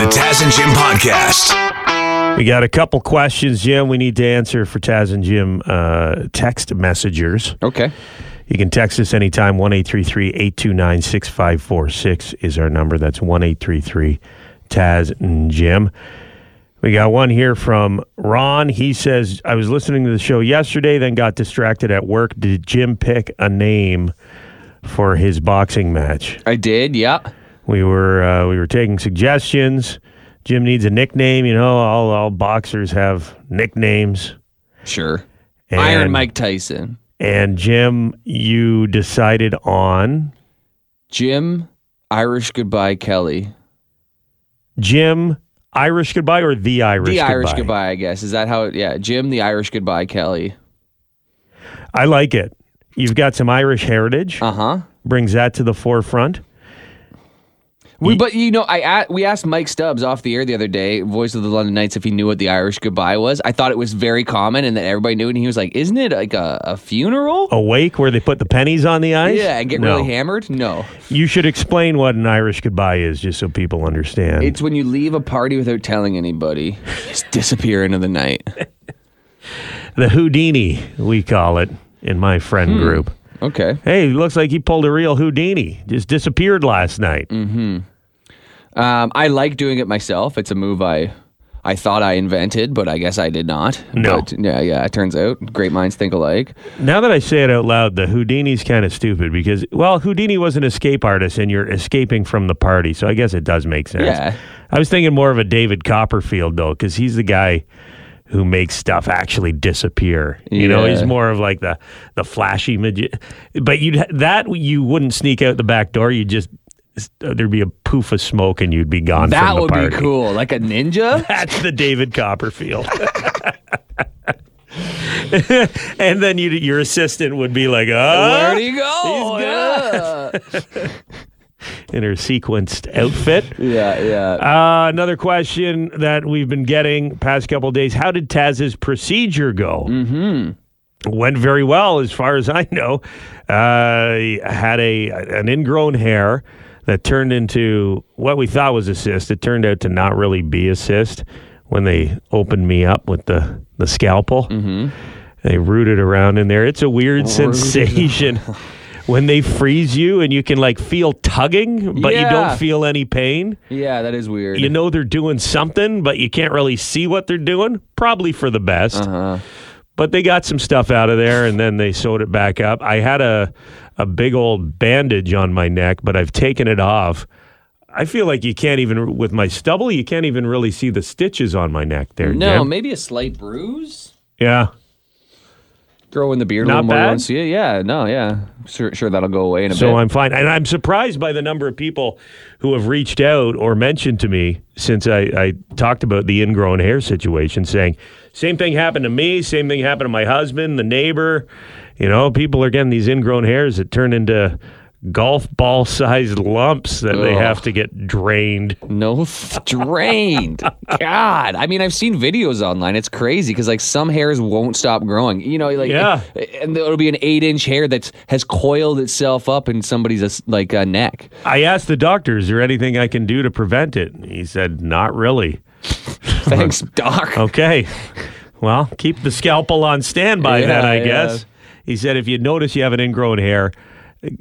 The Taz and Jim Podcast. We got a couple questions, Jim. We need to answer for Taz and Jim uh, text messengers. Okay. You can text us anytime. 1 829 6546 is our number. That's 1 Taz and Jim. We got one here from Ron. He says, I was listening to the show yesterday, then got distracted at work. Did Jim pick a name for his boxing match? I did, yeah. We were uh, we were taking suggestions. Jim needs a nickname. You know, all all boxers have nicknames. Sure. And, Iron Mike Tyson. And Jim, you decided on Jim Irish Goodbye Kelly. Jim Irish Goodbye or the Irish the Goodbye? Irish Goodbye, I guess. Is that how it yeah, Jim the Irish Goodbye Kelly. I like it. You've got some Irish heritage. Uh-huh. Brings that to the forefront. We, but you know, I we asked Mike Stubbs off the air the other day, voice of the London Knights, if he knew what the Irish goodbye was. I thought it was very common and that everybody knew, it, and he was like, "Isn't it like a, a funeral?" A wake where they put the pennies on the ice? Yeah, and get No. really hammered. No, You should explain what an Irish Goodbye is, just so people understand. it's when you leave a party without telling anybody, just disappear into the night. the Houdini, we call it in my friend Hmm. group. Okay. Hey, looks like he pulled a real Houdini. Just disappeared last night. Mm. Um, I like doing it myself. It's a move I I thought I invented, but I guess I did not. No. But yeah, yeah. It turns out great minds think alike. Now that I say it out loud, the Houdini's kind of stupid because, well, Houdini was an escape artist and you're escaping from the party. So I guess it does make sense. Yeah. I was thinking more of a David Copperfield, though, because he's the guy who makes stuff actually disappear. You know, he's more of like the the flashy magi- But you'd that you wouldn't sneak out the back door. You just there'd be a poof of smoke and you'd be gone. That from the would party. be cool, like a ninja. That's the David Copperfield. and then you, your assistant would be like, "Oh, Where'd he go? In her sequenced outfit. yeah, yeah. Uh, another question that we've been getting past couple of days: How did Taz's procedure go? Mm-hmm. Went very well, as far as I know. Uh, had a an ingrown hair that turned into what we thought was a cyst. It turned out to not really be a cyst when they opened me up with the the scalpel. Mm-hmm. They rooted around in there. It's a weird sensation. When they freeze you and you can like feel tugging, but you Yeah. don't feel any pain yeah, that is weird. you know they're doing something, but you can't really see what they're doing. Probably for the best. Uh-huh. But they got some stuff out of there, and then they sewed it back up. I had a a big old bandage on my neck, but I've taken it off. I feel like you can't even with my stubble. You can't even really see the stitches on my neck there. no, Jim. maybe a slight bruise. yeah. Grow in the beard a Not little more. bad? Once, yeah, yeah, no, yeah. Sure, sure, that'll go away in a So bit. I'm fine. And I'm surprised by the number of people who have reached out or mentioned to me since I, I talked about the ingrown hair situation, saying, same thing happened to me, same thing happened to my husband, the neighbor. You know, people are getting these ingrown hairs that turn into golf ball sized lumps that they have to get drained. No, drained. God, I mean, I've seen videos online. It's crazy because like some hairs won't stop growing. You know, like Yeah. and it'll be an eight-inch hair that's has coiled itself up in somebody's uh, like uh, neck. I asked the doctor, is there anything I can do to prevent it? He said, not really. Thanks, doc. Okay. Well, keep the scalpel on standby then, I yeah. guess. He said if you notice you have an ingrown hair,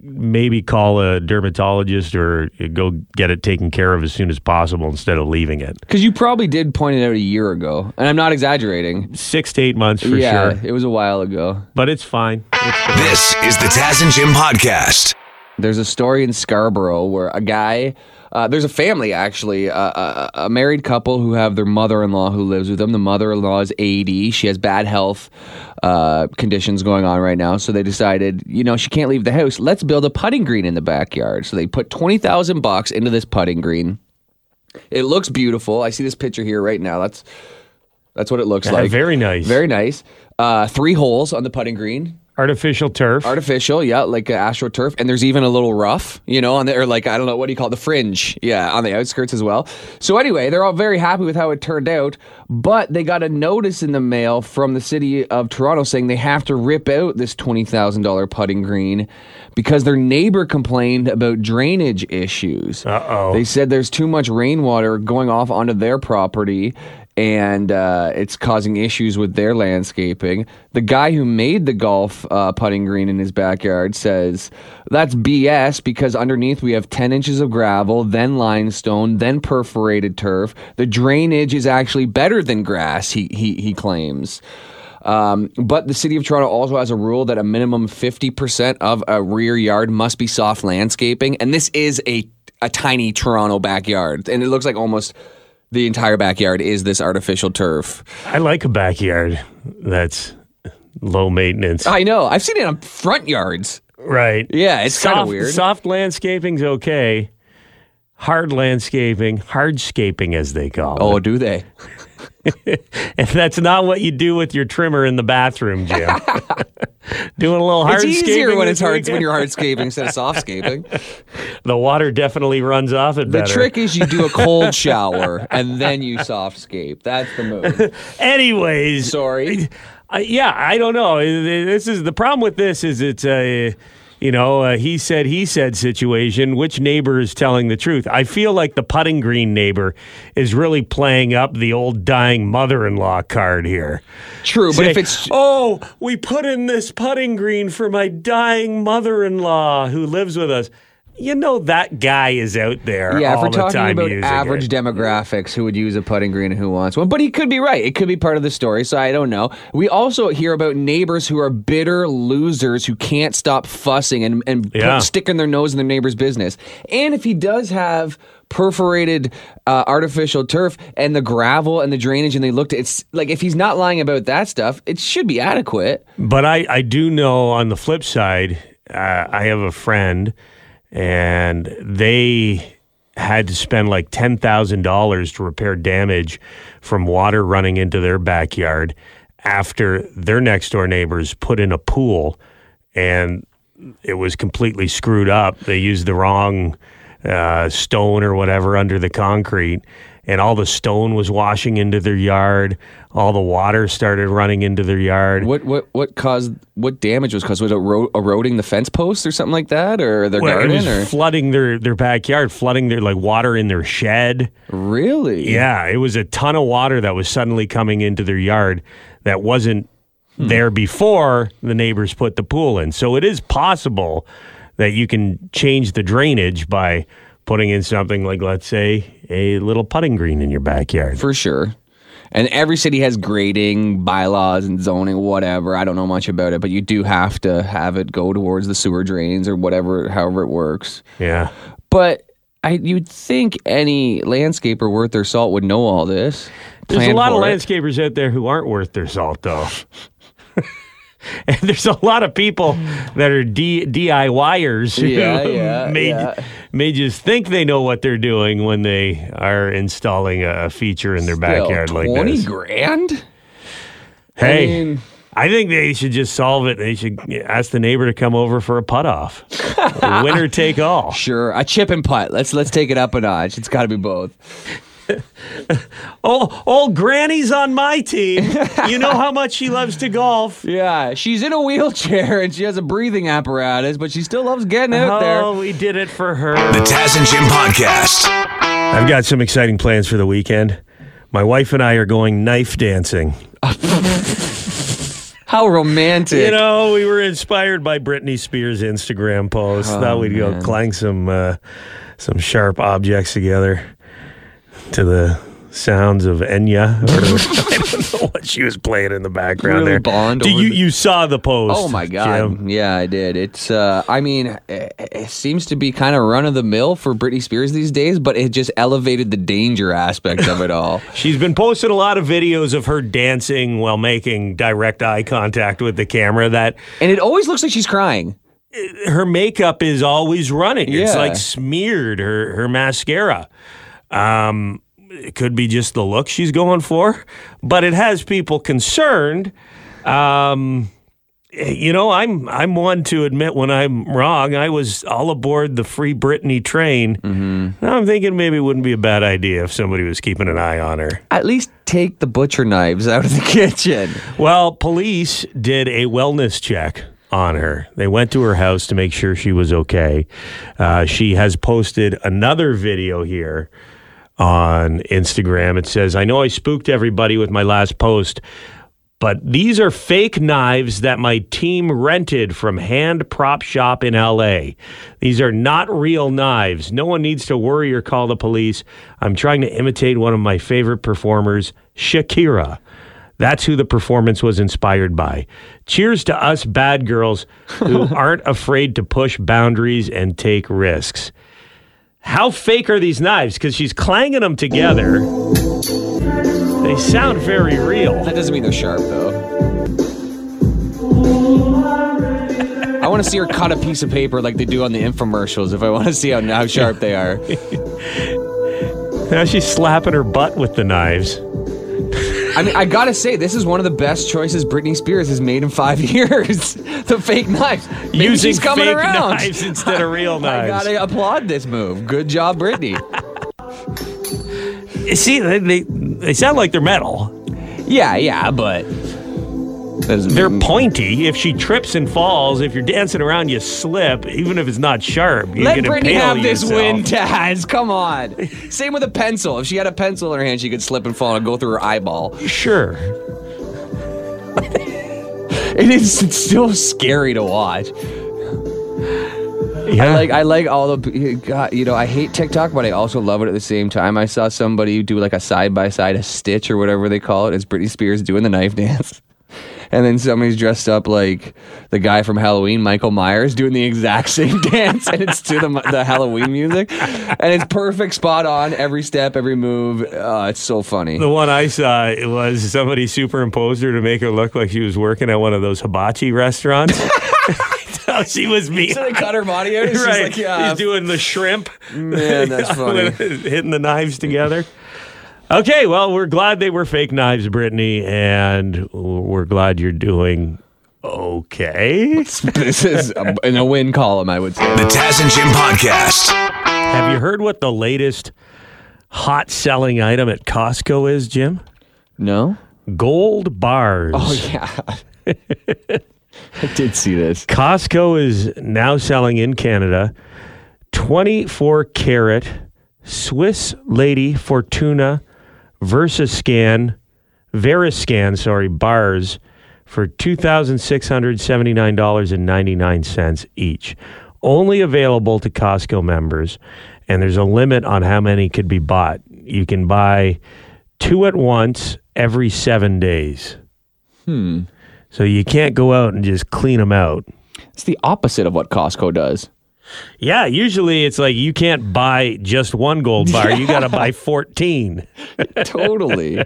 maybe call a dermatologist or go get it taken care of as soon as possible instead of leaving it. Because you probably did point it out a year ago, and I'm not exaggerating. Six to eight months for yeah, sure. it was a while ago. But it's fine. It's fine. This is the Taz and Jim Podcast. There's a story in Scarborough where a guy, uh, there's a family actually, uh, a, a married couple who have their mother-in-law who lives with them. The mother-in-law is 80. She has bad health uh, conditions going on right now, so they decided, you know, she can't leave the house. Let's build a putting green in the backyard. So they put twenty thousand bucks into this putting green. It looks beautiful. I see this picture here right now. That's that's what it looks Yeah, like. very nice. Very nice. Uh, three holes on the putting green. Artificial turf. Artificial, yeah, like uh, astroturf, and there's even a little rough, you know, on the or like I don't know what do you call it, the fringe, yeah, on the outskirts as well. So anyway, they're all very happy with how it turned out, but they got a notice in the mail from the city of Toronto saying they have to rip out this twenty thousand dollar putting green because their neighbor complained about drainage issues. Uh-oh. They said there's too much rainwater going off onto their property and uh, it's causing issues with their landscaping. The guy who made the golf uh, putting green in his backyard says that's BS because underneath we have 10 inches of gravel, then limestone, then perforated turf. The drainage is actually better than grass, he, he, he claims. Um, but the city of Toronto also has a rule that a minimum 50% of a rear yard must be soft landscaping. And this is a, a tiny Toronto backyard. And it looks like almost the entire backyard is this artificial turf. I like a backyard that's low maintenance. I know. I've seen it on front yards. right. Yeah, it's kind of weird. soft landscaping's okay. Hard landscaping, hardscaping as they call oh, it. Oh, do they? And that's not what you do with your trimmer in the bathroom, Jim. Doing a little It's hardscaping. easier when it's hard when you're hardscaping instead of softscaping. The water definitely runs off it better. The better. trick is you do a cold shower and then you softscape. That's the move. Anyways, Sorry. I, yeah, I don't know. This is the problem with this is it's a you know a he said he said situation. Which neighbor is telling the truth? I feel like the putting green neighbor is really playing up the old dying mother-in-law card here. True, but if it's oh, we put in this putting green for my dying mother-in-law who lives with us. You know that guy is out there. yeah, if we're the talking about average it. demographics, who would use a putting green and who wants one? But he could be right. It could be part of the story. So I don't know. We also hear about neighbors who are bitter losers who can't stop fussing and and Yeah. sticking their nose in their neighbor's business. And if he does have perforated uh, artificial turf and the gravel and the drainage, and they looked at it's like if he's not lying about that stuff, it should be adequate. But I, I do know on the flip side, uh, I have a friend, and they had to spend like ten thousand dollars to repair damage from water running into their backyard after their next door neighbors put in a pool, and it was completely screwed up. They used the wrong uh, stone or whatever under the concrete, and all the stone was washing into their yard. All the water started running into their yard. What what what caused what damage was caused? Was it ero- eroding the fence posts or something like that, or their Well, garden? it was or flooding their, their backyard, flooding their like water in their shed. really? Yeah, it was a ton of water that was suddenly coming into their yard that wasn't Hmm. there before the neighbors put the pool in. So it is possible that you can change the drainage by putting in something like, let's say, a little putting green in your backyard. for sure. And every city has grading bylaws and zoning, whatever. I don't know much about it, but you do have to have it go towards the sewer drains or whatever, however it works. Yeah. But I, you'd think any landscaper worth their salt would know all this. There's a lot of it. landscapers out there who aren't worth their salt, though. and there's a lot of people that are D- DIYers who Yeah, yeah, may, yeah. may just think they know what they're doing when they are installing a feature in their Still, backyard like this. grand. Hey, I mean, I think they should just solve it. They should ask the neighbor to come over for a putt off. Winner take all. sure, a chip and putt. Let's let's take it up a notch. It's got to be both. Oh, old Granny's on my team. You know how much she loves to golf. Yeah, she's in a wheelchair and she has a breathing apparatus, but she still loves getting out there. Oh, we did it for her. The Taz and Jim Podcast. I've got some exciting plans for the weekend. My wife and I are going knife dancing. How romantic. You know, we were inspired by Britney Spears' Instagram post. Thought we'd go man. clang some uh, some sharp objects together to the sounds of Enya. Or, I don't know what she was playing in the background Really there. bond Do you the- you saw the post? Oh my god! Jim? Yeah, I did. It's, uh, I mean, it, it seems to be kind of run of the mill for Britney Spears these days, but it just elevated the danger aspect of it all. She's been posting a lot of videos of her dancing while making direct eye contact with the camera. That and it always looks like she's crying. her makeup is always running. It's like smeared her her mascara. Um, it could be just the look she's going for, but it has people concerned. Um, you know, I'm I'm one to admit when I'm wrong. I was all aboard the Free Britney train. Mm-hmm. Now I'm thinking maybe it wouldn't be a bad idea if somebody was keeping an eye on her. At least take the butcher knives out of the kitchen. Well, police did a wellness check on her. They went to her house to make sure she was okay. Uh, she has posted another video here on Instagram. It says, I know I spooked everybody with my last post, but these are fake knives that my team rented from Hand Prop Shop in LA. These are not real knives. No one needs to worry or call the police. I'm trying to imitate one of my favorite performers, Shakira. That's who the performance was inspired by. Cheers to us bad girls who aren't afraid to push boundaries and take risks. How fake are these knives? Because she's clanging them together. They sound very real. That doesn't mean they're sharp, though. I want to see her cut a piece of paper like they do on the infomercials if I want to see how, how sharp they are. Now she's slapping her butt with the knives. I mean, I gotta say, this is one of the best choices Britney Spears has made in five years. the fake knives. Maybe Using she's coming fake around. knives instead of real knives. I gotta applaud this move. Good job, Britney. See, they, they, they sound like they're metal. yeah, yeah, but They're pointy. If she trips and falls, if you're dancing around, you slip. Even if it's not sharp, you Let impale have this yourself. win, Taz. Come on. Same with a pencil. If she had a pencil in her hand, she could slip and fall and go through her eyeball. Sure. It is it's still scary to watch. Yeah. I like I like all the God, you know I hate TikTok, but I also love it at the same time. I saw somebody do like a side by side, a stitch or whatever they call it, as Britney Spears doing the knife dance. And then somebody's dressed up like the guy from Halloween, Michael Myers, doing the exact same dance, and it's to the, the Halloween music, and it's perfect, spot on, every step, every move. Oh, it's so funny. The one I saw it was somebody superimposed her to make her look like she was working at one of those hibachi restaurants. she was me. So they cut her body out. Right. like, yeah, He's doing the shrimp. Man, that's funny. Hitting the knives together. Okay, well, we're glad they were fake knives, Brittany, and we're glad you're doing okay. this is a, um, in a win column, I would say. The Taz and Jim Podcast. Have you heard what the latest hot selling item at Costco is, Jim? No. Gold bars. Oh yeah. I did see this. Costco is now selling in Canada 24 karat Swiss Lady Fortuna Versascan Veriscan, sorry, bars for $2,679.99 each. Only available to Costco members, and there's a limit on how many could be bought. You can buy two at once every seven days. Hmm. So you can't go out and just clean them out. It's the opposite of what Costco does. Yeah, usually it's like you can't buy just one gold bar. You got to buy 14. Totally.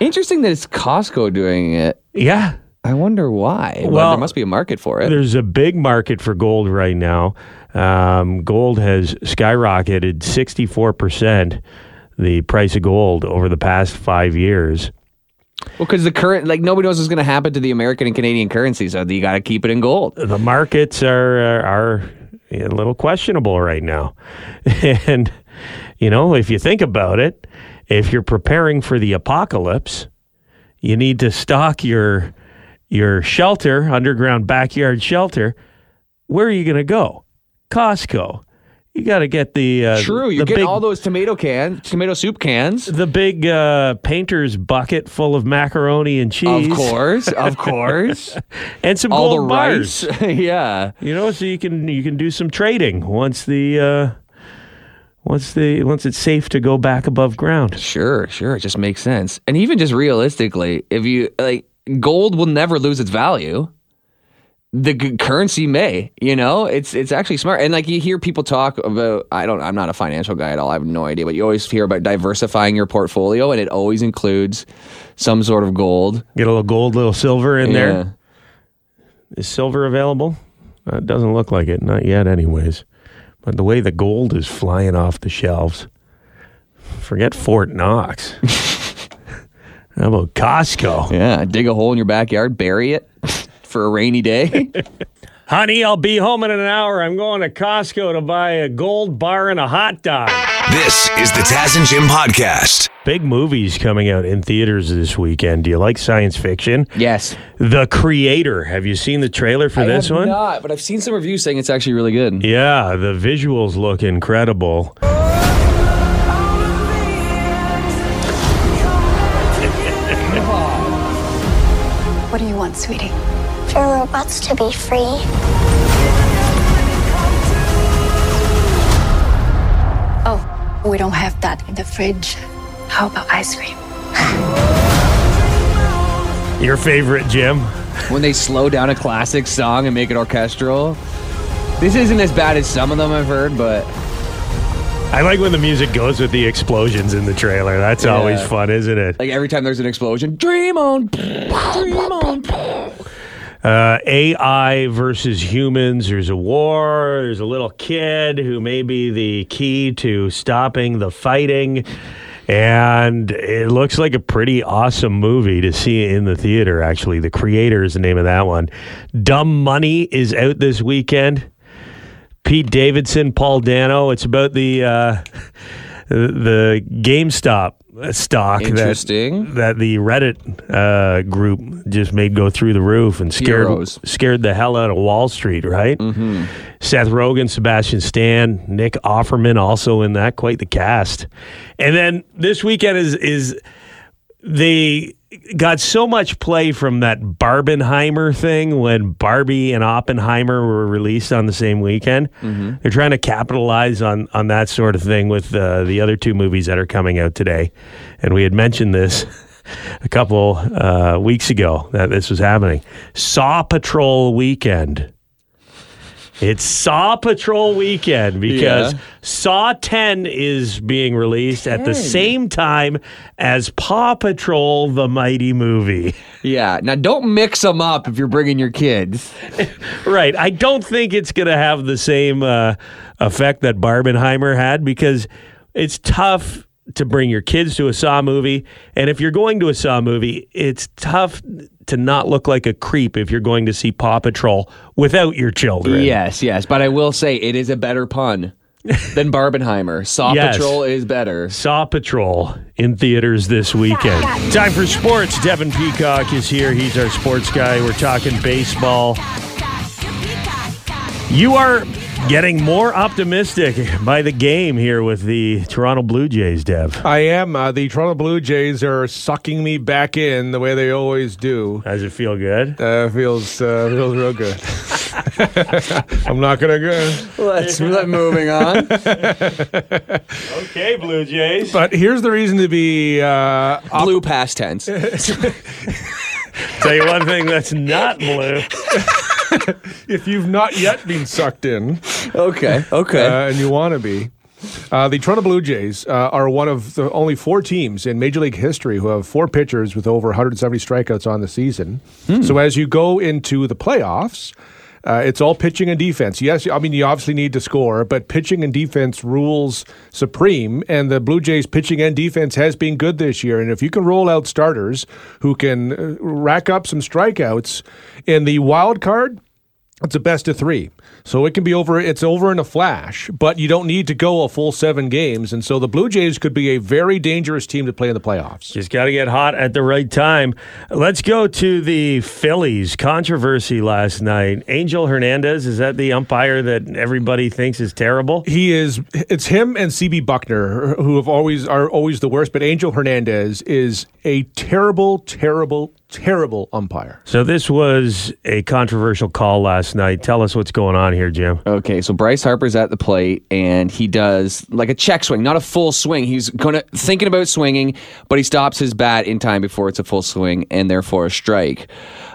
Interesting that it's Costco doing it. Yeah. I wonder why. Well, Well, there must be a market for it. There's a big market for gold right now. Um, gold has skyrocketed 64%, the price of gold over the past five years. Well, because the current, like, nobody knows what's going to happen to the American and Canadian currency, so you got to keep it in gold. The markets are, uh, are a little questionable right now. and, you know, if you think about it, if you're preparing for the apocalypse, you need to stock your your shelter, underground backyard shelter. Where are you going to go? Costco. You got to get the uh, True, you're the getting big, all those tomato cans, tomato soup cans. the big uh, painter's bucket full of macaroni and cheese, Of course, of course. and some all gold the bars. rice. yeah. You know, so you can you can do some trading once the uh, once the once it's safe to go back above ground. Sure, sure. It just makes sense. And even just realistically, if you like, gold will never lose its value. The g- currency may, you know, it's it's actually smart. And like you hear people talk about, I don't, I'm not a financial guy at all. I have no idea, but you always hear about diversifying your portfolio, and it always includes some sort of gold. Get a little gold, little silver in Yeah. there. Is silver available? Uh, it doesn't look like it, not yet, anyways. But the way the gold is flying off the shelves, forget Fort Knox. How about Costco? Yeah, dig a hole in your backyard, bury it, for a rainy day. Honey, I'll be home in an hour. I'm going to Costco to buy a gold bar and a hot dog. This is the Taz and Jim podcast. Big movies coming out in theaters this weekend. Do you like science fiction? yes. The Creator. Have you seen the trailer for I this have one? not, but I've seen some reviews saying it's actually really good. Yeah, the visuals look incredible. What do you want, sweetie? For robots to be free. Oh, we don't have that in the fridge. How about ice cream? Your favorite, Jim? When they slow down a classic song and make it orchestral. This isn't as bad as some of them I've heard, but I like when the music goes with the explosions in the trailer. That's Yeah. always fun, isn't it? like every time there's an explosion, dream on, dream on. Uh, AI versus humans. There's a war. There's a little kid who may be the key to stopping the fighting. And it looks like a pretty awesome movie to see in the theater, actually. The Creator is the name of that one. Dumb Money is out this weekend. Pete Davidson, Paul Dano. It's about the uh, the GameStop stock that- Interesting. that the Reddit uh, group just made go through the roof and scared Heroes. scared the hell out of Wall Street, right? Mm-hmm. Seth Rogen, Sebastian Stan, Nick Offerman, also in that, quite the cast. And then this weekend is is they got so much play from that Barbenheimer thing when Barbie and Oppenheimer were released on the same weekend. They're trying to capitalize on on that sort of thing with uh, the other two movies that are coming out today. And we had mentioned this a couple uh, weeks ago that this was happening. Saw Patrol weekend. It's Saw Patrol weekend because Yeah. Saw 10 is being released at the same time as Paw Patrol the Mighty movie. Yeah. Now don't mix them up if you're bringing your kids. Right. I don't think it's going to have the same uh, effect that Barbenheimer had because it's tough to bring your kids to a Saw movie. And if you're going to a Saw movie, it's tough to not look like a creep if you're going to see Paw Patrol without your children. Yes, yes. But I will say it is a better pun than Barbenheimer. Saw Yes. Patrol is better. Saw Patrol in theaters this weekend. Time for sports. Devin Peacock is here. He's our sports guy. We're talking baseball. You are getting more optimistic by the game here with the Toronto Blue Jays, Dev. I am. Uh, the Toronto Blue Jays are sucking me back in the way they always do. Does it feel good? Uh, feels uh, feels real good. I'm not gonna go. Let's let moving on. Okay, Blue Jays. But here's the reason to be. Uh, op- Blue past tense. Tell you one thing that's not blue. if you've not yet been sucked in, Okay. Okay. uh, and you want to be. Uh, the Toronto Blue Jays uh, are one of the only four teams in Major League history who have four pitchers with over 170 strikeouts on the season. So as you go into the playoffs, uh, it's all pitching and defense. Yes, I mean you obviously need to score, but pitching and defense rules supreme. And the Blue Jays pitching and defense has been good this year. And if you can roll out starters who can uh, rack up some strikeouts in the wild card, it's a best of three. So it can be over. It's over in a flash, but you don't need to go a full seven games. And so the Blue Jays could be a very dangerous team to play in the playoffs. Just got to get hot at the right time. Let's go to the Phillies controversy last night. Angel Hernandez, is that the umpire that everybody thinks is terrible? He is. It's him and CB Bucknor who have always are always the worst. But Angel Hernandez is a terrible, terrible, terrible umpire. So this was a controversial call last night. Tell us what's going on here, Jim. Okay, so Bryce Harper's at the plate and he does like a check swing, not a full swing. He's gonna thinking about swinging, but he stops his bat in time before it's a full swing and therefore a strike.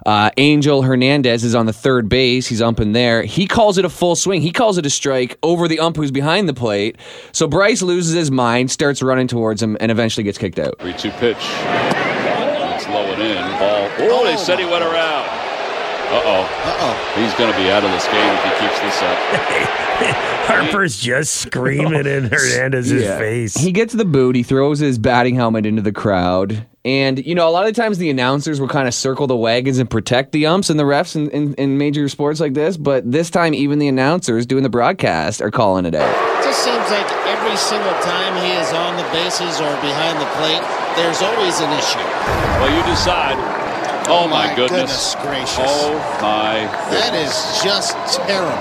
Uh, Angel Hernandez is on the third base. He's umping there. He calls it a full swing. He calls it a strike over the ump who's behind the plate. So Bryce loses his mind, starts running towards him, and eventually gets kicked out. 3 2 pitch. It's low and in. Ball. Oh, they said he went around. Uh oh. Uh oh. He's going to be out of this game if he keeps this up. Harper's just screaming in Hernandez's face. He gets the boot. He throws his batting helmet into the crowd, And, you know, a lot of times the announcers will kind of circle the wagons and protect the umps and the refs in, in, in major sports like this. But this time, even the announcers doing the broadcast are calling it out. It just seems like every single time he is on the bases or behind the plate, there's always an issue. Well, you decide. Oh, my, my goodness. goodness gracious. Oh, my That is just terrible.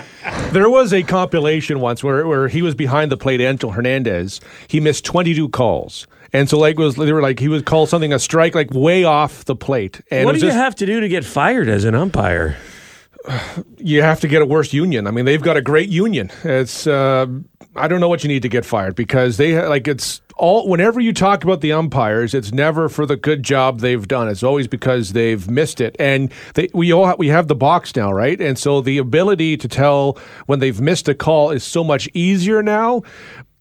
There was a compilation once where, where he was behind the plate, Angel Hernandez. He missed 22 calls. And so, like, was they were like he would call something a strike, like way off the plate. And what it was do you have to do to get fired as an umpire? You have to get a worse union. I mean, they've got a great union. It's uh, I don't know what you need to get fired because they like it's all. Whenever you talk about the umpires, it's never for the good job they've done. It's always because they've missed it. And they, we all ha- we have the box now, right? And so the ability to tell when they've missed a call is so much easier now.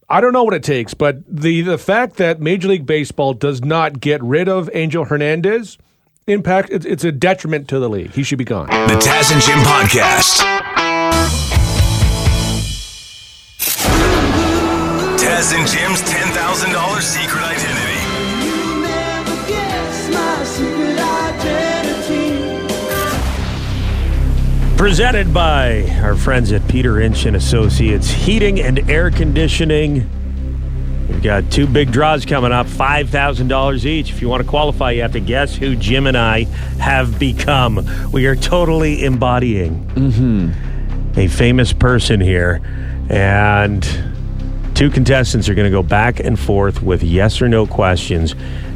I don't know what it takes, but the the fact that Major League Baseball does not get rid of Angel Hernandez. Impact. It's, it's a detriment to the league. He should be gone. The Taz and Jim Podcast. Taz and Jim's $10,000 secret identity. Presented by our friends at Peter Inch and Associates Heating and Air Conditioning. We've got two big draws coming up, $5,000 each. If you want to qualify, you have to guess who Jim and I have become. We are totally embodying mm-hmm. a famous person here. And two contestants are going to go back and forth with yes or no questions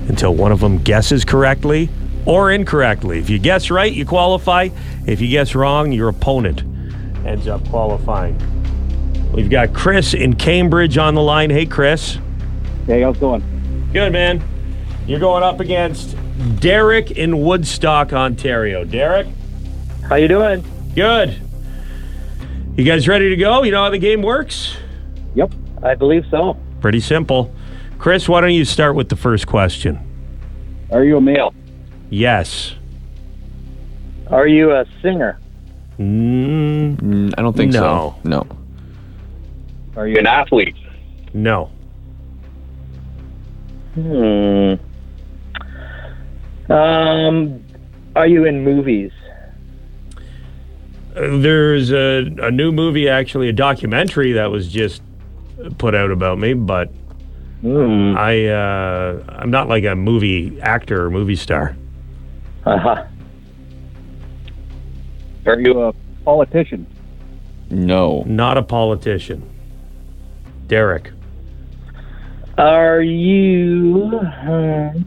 until one of them guesses correctly or incorrectly. If you guess right, you qualify. If you guess wrong, your opponent ends up qualifying. We've got Chris in Cambridge on the line. Hey, Chris. Hey, how's it going? Good, man. You're going up against Derek in Woodstock, Ontario. Derek? How you doing? Good. You guys ready to go? You know how the game works? Yep, I believe so. Pretty simple. Chris, why don't you start with the first question? Are you a male? Yes. Are you a singer? Mm, Mm, I don't think No. so. No. Are you an athlete? no. Hmm. Um, are you in movies? Uh, There's a, a new movie, actually, a documentary that was just put out about me, but Hmm. I uh, I'm not like a movie actor or movie star. Uh-huh. Are you a politician? No. Not a politician. Derek. Are you? hmm,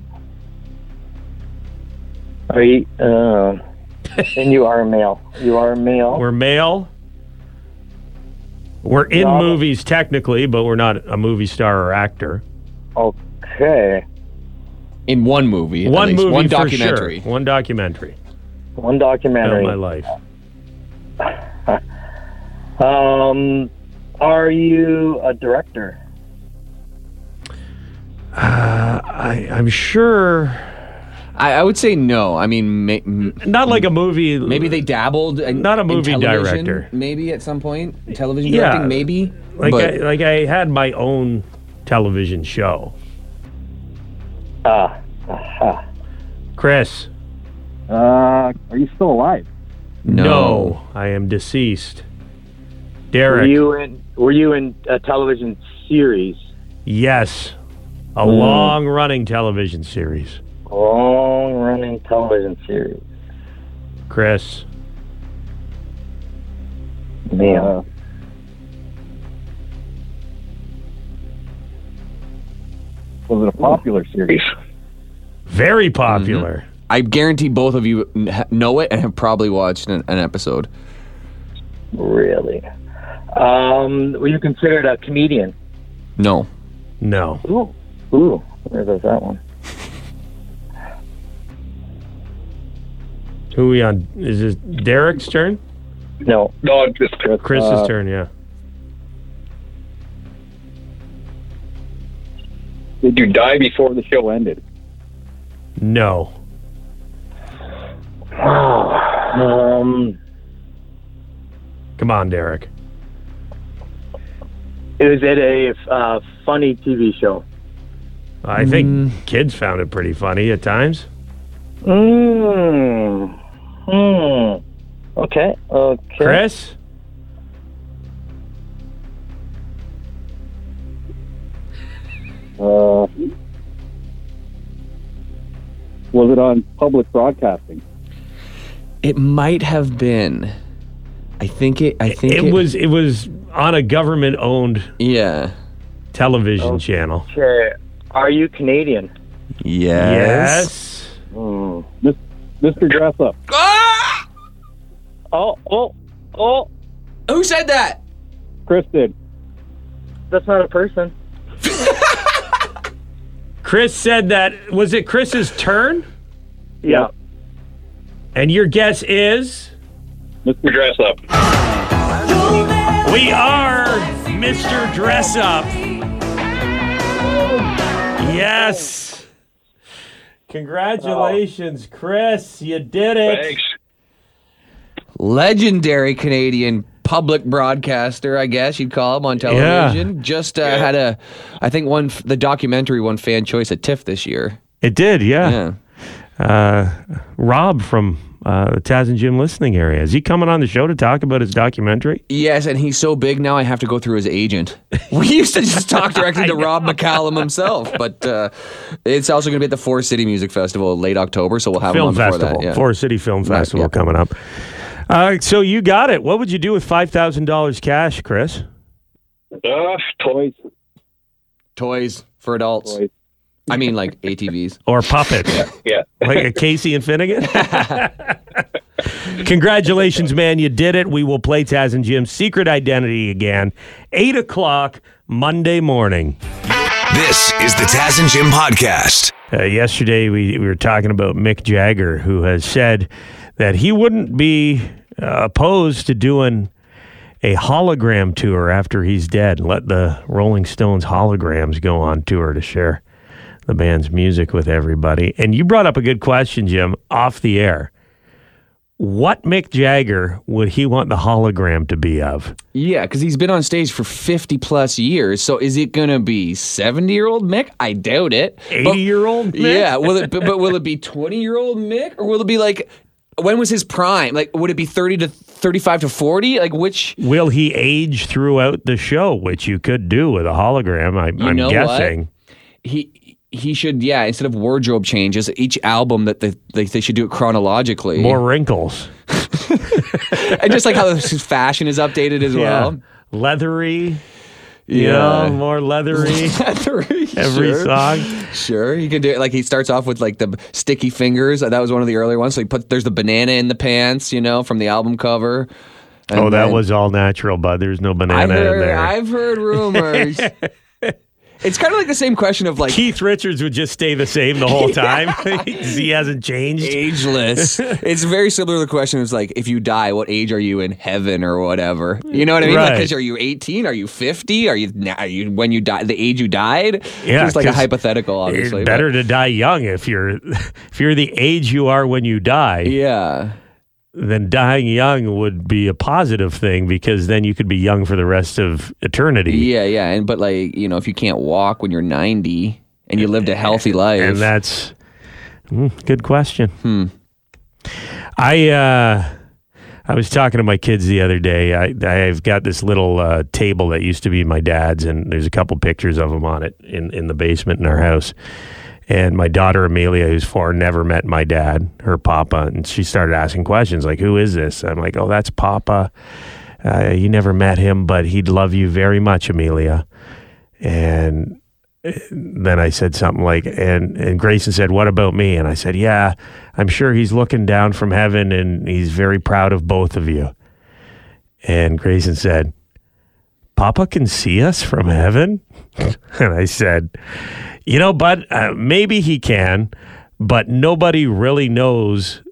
are you? Uh, and you are a male. You are a male. We're male. We're in Not movies technically, but we're not a movie star or actor. Okay. In one movie. One least. movie One for documentary. sure. One documentary. One About documentary. my life. Um, are you a director? I, I'm sure. I, I would say no. I mean, ma- m- Not like a movie. maybe they dabbled. In, Not a in movie television, director. Maybe at some point, television Yeah. directing. Maybe. like but I, like I had my own television show. Ah. aha. Chris. Uh, are you still alive? no. I am deceased. Were you in? Were you in a television series? yes. A Hmm. long running television series. Long running television series. Chris. Male. was it a popular series? Very popular. I guarantee both of you know it and have probably watched an, an episode. Really? Um, were you considered a comedian? No. No. Ooh, ooh, where was that one? Who are we on? Is this Derek's turn? No, no, just Chris. Chris's Uh, turn, yeah. Did you die before the show ended? No. um, Come on, Derek. Is it a uh, funny TV show? I think kids found it pretty funny at times. Hmm. Hmm. Okay. Okay. Chris? Uh, was it on public broadcasting? It might have been. I think it. I think It was it was on a government owned Yeah. television channel. Okay. Are you Canadian? Yes. Yes. Mis- Mr. Dress Up. Ah! Oh, oh, oh. Who said that? Chris did. That's not a person. Chris said that was it Chris's turn? Yeah. And your guess is Mr. Dress Up. We are Mr. Dress Up. Yes. Congratulations, Chris. You did it. Thanks. Legendary Canadian public broadcaster, I guess you'd call him on television. Yeah. Just uh, had a, I think one the documentary won fan choice at TIFF this year. It did, yeah. Yeah. Uh, Rob from uh, the Taz and Jim listening area. Is he coming on the show to talk about his documentary? Yes, and he's so big now I have to go through his agent. We used to just talk directly to Rob McCallum himself, but uh, it's also going to be at the Forest City Music Festival late October, so we'll have him Film on Festival, that. Yeah. Forest City Film Right, Festival yeah. coming up. Uh, so you got it. What would you do with five thousand dollars cash, Chris? Uh, toys. Toys for adults. Toys. I mean, like ATVs. Or puppets? Yeah. like a Casey and Finnegan? Congratulations, man. You did it. We will play Taz and Jim's secret identity again. Eight o'clock Monday morning. This is the Taz and Jim podcast. Uh, yesterday, we, we were talking about Mick Jagger, who has said that he wouldn't be uh, opposed to doing a hologram tour after he's dead. Let the Rolling Stones holograms go on tour to share the band's music with everybody. And you brought up a good question, Jim, off the air. What Mick Jagger would he want the hologram to be of? Yeah, because he's been on stage for 50 plus years. So is it going to be 70 year old Mick? I doubt it. 80 year old Mick? Yeah. Will it, but, will it be 20 year old Mick? Or will it be like, when was his prime? Like, would it be 30 to 35 to 40? Like, which. Will he age throughout the show, which you could do with a hologram? I, You I'm know what? guessing. He. He should, yeah. Instead of wardrobe changes, each album that they, they, they should do it chronologically. More wrinkles. and just like how his fashion is updated as well. Leathery. You Yeah. know, more leathery Leathery, every sure. song. Sure, you can do it. Like he starts off with like the sticky fingers. That was one of the earlier ones. So he put there's the banana in the pants, you know, from the album cover. And oh, that then- was all natural, bud. There's no banana in there. I've heard rumors. it's kind of like the same question of like Keith Richards would just stay the same the whole time. he hasn't changed. ageless. it's very similar to the question. It's like if you die, what age are you in heaven or whatever? You know what I mean? Right. Because are you 18? Are you 50? Are you are you when you die the age you died? Yeah, it's like a hypothetical, obviously. It's but- better to die young if you're if you're the age you are when you die. yeah. Then dying young would be a positive thing because then you could be young for the rest of eternity. Yeah, yeah, and but like you know, if you can't walk when you're 90 and you lived a healthy life, And that's mm, good question. Hmm. I uh, I was talking to my kids the other day. I I've got this little uh, table that used to be my dad's, and there's a couple pictures of him on it in in the basement in our house. And my daughter Amelia, who's four, never met my dad, her papa, and she started asking questions like, "Who is this?" I'm like, "Oh, that's Papa. Uh, you never met him, but he'd love you very much, Amelia." And then I said something like, and, and Grayson said, What about me? And I said, Yeah, I'm sure he's looking down from heaven and he's very proud of both of you. And Grayson said, Papa can see us from heaven? and I said, You know, but uh, maybe he can, but nobody really knows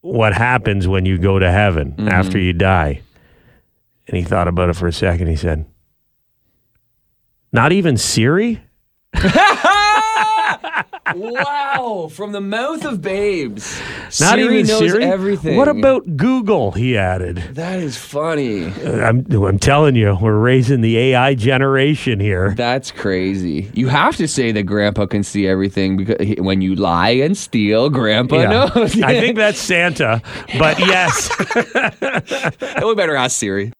what happens when you go to heaven after you die. And he thought about it for a second. He said, Not even Siri? wow, from the mouth of babes. Not Siri even knows Siri. everything. What about Google? He added. That is funny. Uh, I'm, I'm telling you, we're raising the AI generation here. That's crazy. You have to say that Grandpa can see everything because he- when you lie and steal, Grandpa Yeah. knows. I think that's Santa, but yes. we better ask Siri.